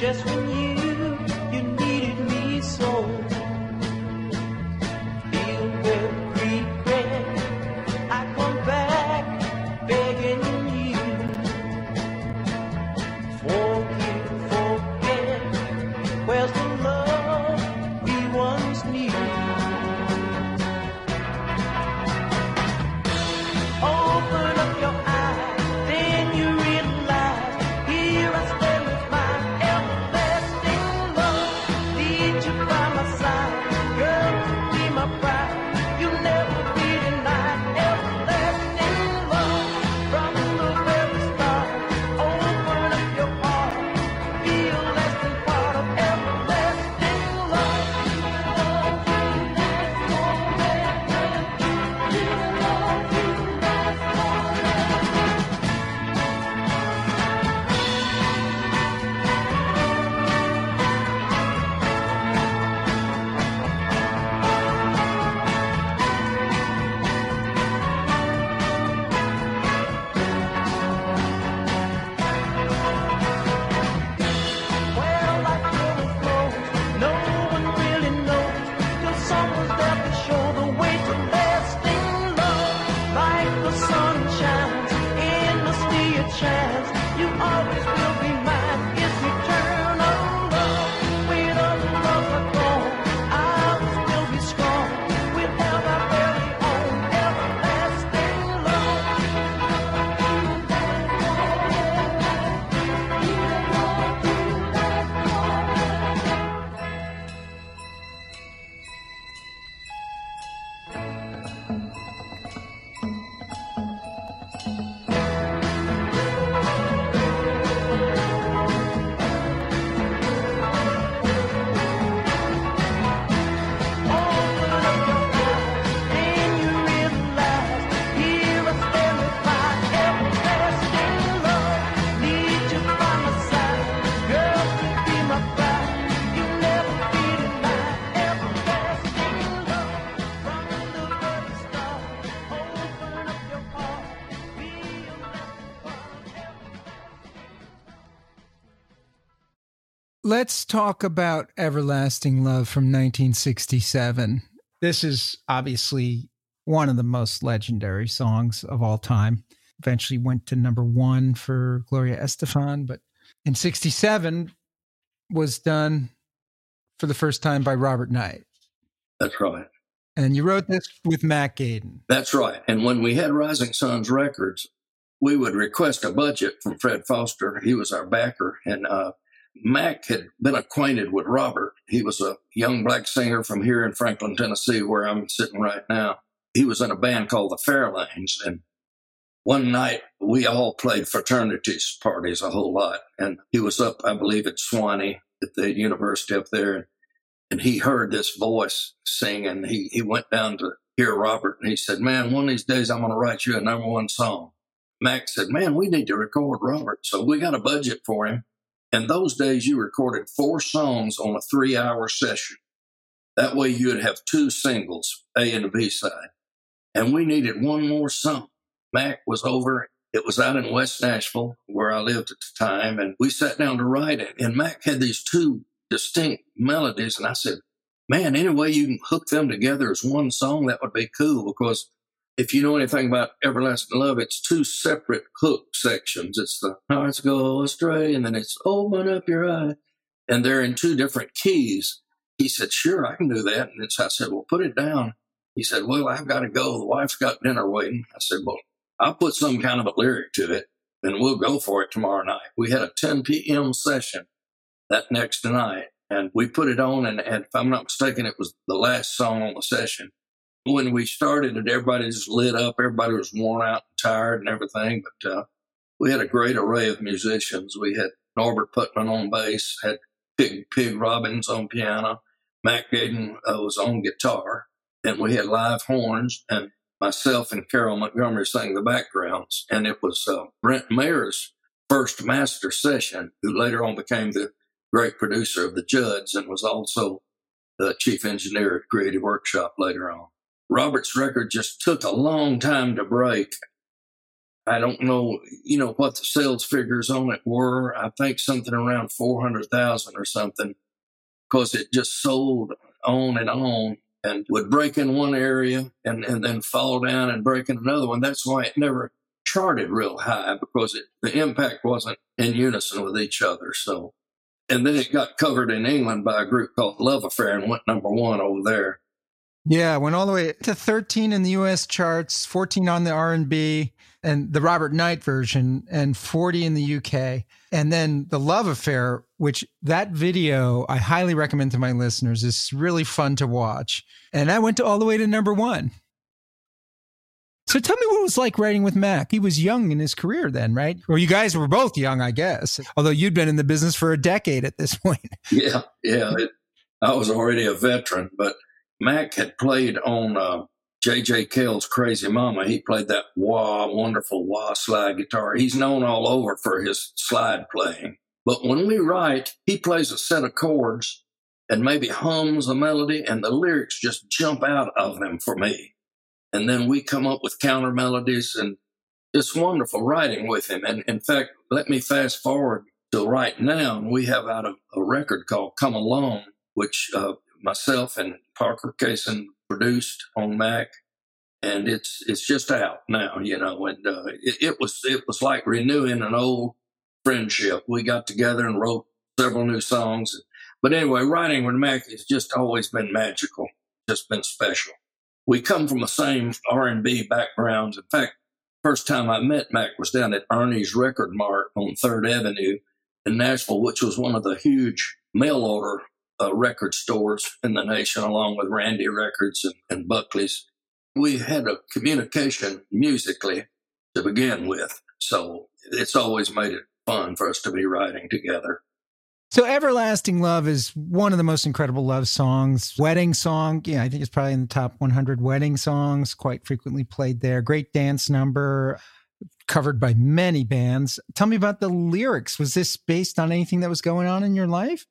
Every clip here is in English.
Just when you Let's talk about Everlasting Love from 1967. This is obviously one of the most legendary songs of all time. Eventually went to number one for Gloria Estefan, but in 67 was done for the first time by Robert Knight. That's right. And you wrote this with Mac Gayden. That's right. And when we had Rising Sons Records, we would request a budget from Fred Foster. He was our backer. And uh, Mac had been acquainted with Robert. He was a young black singer from here in Franklin, Tennessee, where I'm sitting right now. He was in a band called the Fairlanes. And one night we all played fraternities parties a whole lot. And he was up, I believe, at Sewanee at the university up there. And he heard this voice sing and he, he went down to hear Robert and he said, Man, one of these days I'm going to write you a number one song. Max said, Man, we need to record Robert. So we got a budget for him. And those days you recorded four songs on a three hour session. That way you'd have two singles, A and a B side. And we needed one more song. Mac was over. It was out in West Nashville where I lived at the time. And we sat down to write it. And Mac had these two distinct melodies. And I said, man, any way you can hook them together as one song, that would be cool. Because if you know anything about Everlasting Love, it's two separate hook sections. It's the hearts go astray, and then it's open up your eye. And they're in two different keys. He said, sure, I can do that. And I said, well, put it down he said, Well, I've got to go. The wife's got dinner waiting. I said, Well, I'll put some kind of a lyric to it and we'll go for it tomorrow night. We had a 10 p.m. session that next night and we put it on. And, and if I'm not mistaken, it was the last song on the session. When we started it, everybody just lit up. Everybody was worn out and tired and everything. But uh, we had a great array of musicians. We had Norbert Putnam on bass, had Pig, Pig Robbins on piano, Mac Gayden uh, was on guitar, and we had live horns. And myself and Carol Montgomery sang the backgrounds. And it was uh, Brent Maher's first master session, who later on became the great producer of the Judds and was also the chief engineer at Creative Workshop later on. Robert's record just took a long time to break. I don't know, you know, what the sales figures on it were. I think something around 400,000 or something, because it just sold on and on and would break in one area and, and then fall down and break in another one. That's why it never charted real high because it, the impact wasn't in unison with each other. So, and then it got covered in England by a group called Love Affair and went number one over there. Yeah, went all the way to 13 in the US charts, 14 on the R&B and the Robert Knight version and 40 in the UK. And then The Love Affair, which that video I highly recommend to my listeners is really fun to watch. And I went to all the way to number 1. So tell me what it was like writing with Mac. He was young in his career then, right? Well, you guys were both young, I guess. Although you'd been in the business for a decade at this point. Yeah, yeah. It, I was already a veteran, but Mac had played on uh, J.J. Cale's Crazy Mama. He played that wah, wonderful wah slide guitar. He's known all over for his slide playing. But when we write, he plays a set of chords and maybe hums a melody, and the lyrics just jump out of them for me. And then we come up with counter melodies, and it's wonderful writing with him. And in fact, let me fast forward to right now. We have out a, a record called Come Along, which uh, myself and Parker Cason produced on Mac, and it's it's just out now, you know. And uh, it, it, was it was like renewing an old friendship. We got together and wrote several new songs. But anyway, writing with Mac has just always been magical, just been special. We come from the same R and B backgrounds. In fact, first time I met Mac was down at Ernie's Record Mart on Third Avenue in Nashville, which was one of the huge mail order uh, record stores in the nation, along with Randy Records and, and Buckley's. We had a communication musically to begin with. So it's always made it fun for us to be writing together. So Everlasting Love is one of the most incredible love songs. Wedding song, yeah, I think it's probably in the top 100 wedding songs, quite frequently played there. Great dance number, covered by many bands. Tell me about the lyrics. Was this based on anything that was going on in your life?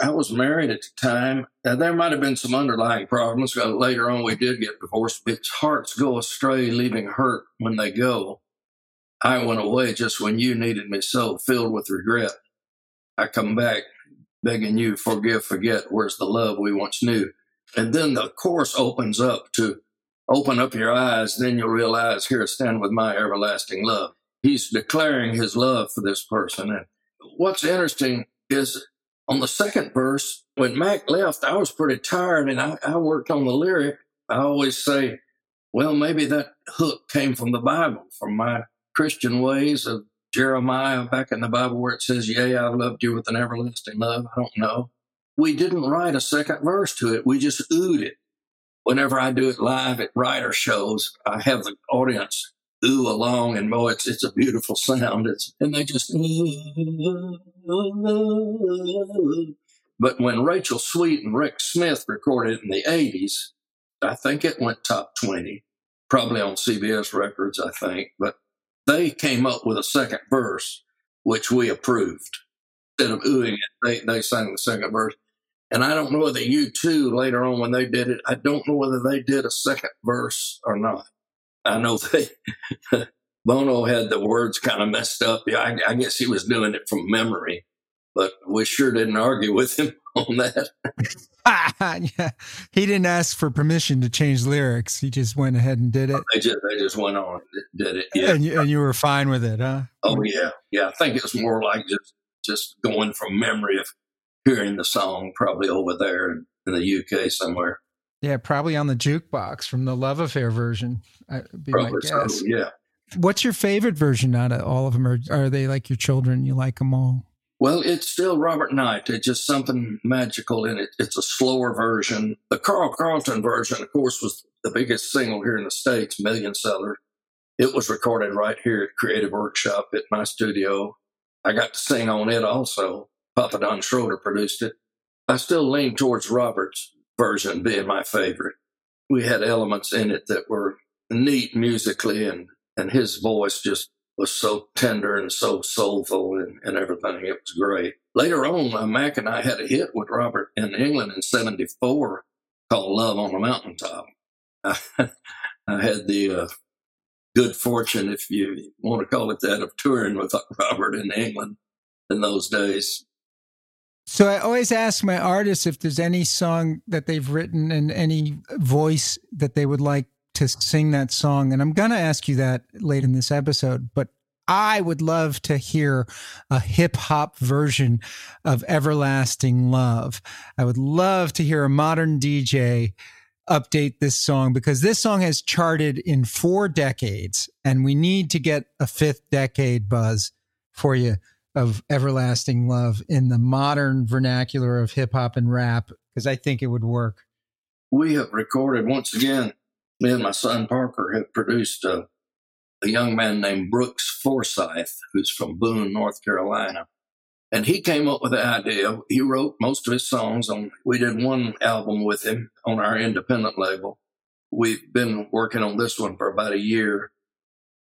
I was married at the time. Now, there might have been some underlying problems. Later on, we did get divorced. But hearts go astray, leaving hurt when they go. I went away just when you needed me so, filled with regret. I come back begging you, forgive, forget, where's the love we once knew? And then the chorus opens up to open up your eyes, then you'll realize, here stand with my everlasting love. He's declaring his love for this person. And what's interesting is on the second verse, when Mac left, I was pretty tired and I, I worked on the lyric. I always say, well, maybe that hook came from the Bible, from my Christian ways of Jeremiah back in the Bible where it says, Yea, I've loved you with an everlasting love. I don't know. We didn't write a second verse to it. We just oohed it. Whenever I do it live at writer shows, I have the audience ooh along, and boy, it's it's a beautiful sound. It's and they just. But when Rachel Sweet and Rex Smith recorded it in the '80s, I think it went top twenty, probably on CBS Records, I think. But they came up with a second verse, which we approved. Instead of oohing it, they they sang the second verse. And I don't know whether U2 later on when they did it, I don't know whether they did a second verse or not. I know they Bono had the words kind of messed up. Yeah, I, I, guess he was doing it from memory, but we sure didn't argue with him on that. yeah, he didn't ask for permission to change lyrics. He just went ahead and did it. They just they just went on and did it. Yeah, and you, and you were fine with it, huh? Oh yeah, yeah. I think it was more like just just going from memory of hearing the song, probably over there in the UK somewhere. Yeah, probably on the jukebox from the Love Affair version. would be my Probably so, guess. yeah. What's your favorite version out of all of them? Or are they like your children? You like them all? Well, it's still Robert Knight. It's just something magical in it. It's a slower version. The Carl Carlton version, of course, was the biggest single here in the States, million seller. It was recorded right here at Creative Workshop at my studio. I got to sing on it also. Papa Don Schroeder produced it. I still lean towards Robert's version being my favorite. We had elements in it that were neat musically, and, and his voice just was so tender and so soulful and, and everything. It was great. Later on, uh, Mac and I had a hit with Robert in England in 74 called Love on the Mountaintop. I, had the uh, good fortune, if you want to call it that, of touring with Robert in England in those days. So I always ask my artists if there's any song that they've written and any voice that they would like to sing that song. And I'm going to ask you that late in this episode, but I would love to hear a hip hop version of Everlasting Love. I would love to hear a modern DJ update this song because this song has charted in four decades and we need to get a fifth decade buzz for you of everlasting love in the modern vernacular of hip hop and rap because I think it would work. We have recorded once again. Me and my son Parker have produced a, a young man named Brooks Forsyth, who's from Boone, North Carolina. And he came up with the idea. He wrote most of his songs on, we did one album with him on our independent label. We've been working on this one for about a year.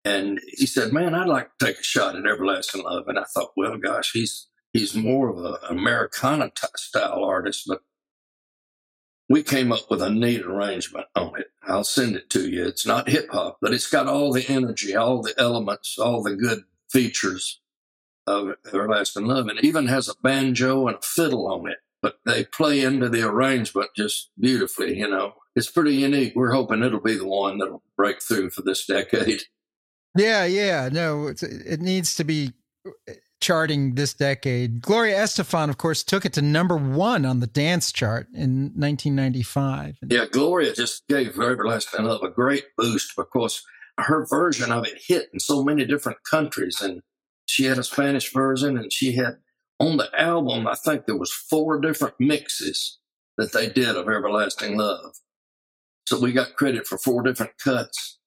And he said, man, I'd like to take a shot at Everlasting Love. And I thought, well, gosh, he's, he's more of an Americana t- style artist, but we came up with a neat arrangement on it. I'll send it to you. It's not hip hop, but it's got all the energy, all the elements, all the good features of Everlasting Love, and it even has a banjo and a fiddle on it. But they play into the arrangement just beautifully, you know. It's pretty unique. We're hoping it'll be the one that'll break through for this decade. Yeah, yeah. No, it needs to be uh, charting this decade. Gloria Estefan, of course, took it to number one on the dance chart in 1995. Yeah, Gloria just gave Everlasting Love a great boost because her version of it hit in so many different countries. And she had a Spanish version and she had on the album, I think there was four different mixes that they did of Everlasting Love. So we got credit for four different cuts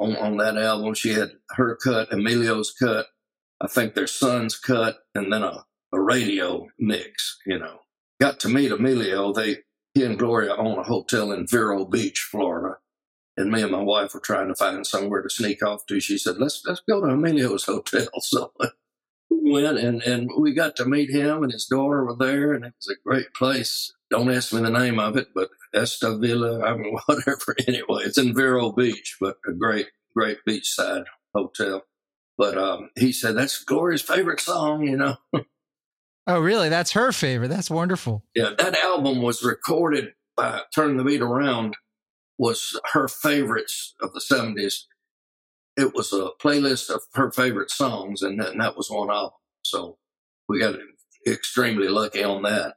on, on that album. She had her cut, Emilio's cut, I think their son's cut, and then a, a radio mix, you know. Got to meet Emilio. They he and Gloria own a hotel in Vero Beach, Florida. And me and my wife were trying to find somewhere to sneak off to. She said, Let's let's go to Emilio's hotel. So we went and, and we got to meet him and his daughter were there and it was a great place. Don't ask me the name of it, but Esta Villa, I mean whatever. Anyway, it's in Vero Beach, but a great, great beachside hotel. But um, he said that's Gloria's favorite song, you know. oh, really? That's her favorite. That's wonderful. Yeah, that album was recorded by Turn the Beat Around, was her favorites of the 70s. It was a playlist of her favorite songs, and, and that was one of them. So we got extremely lucky on that.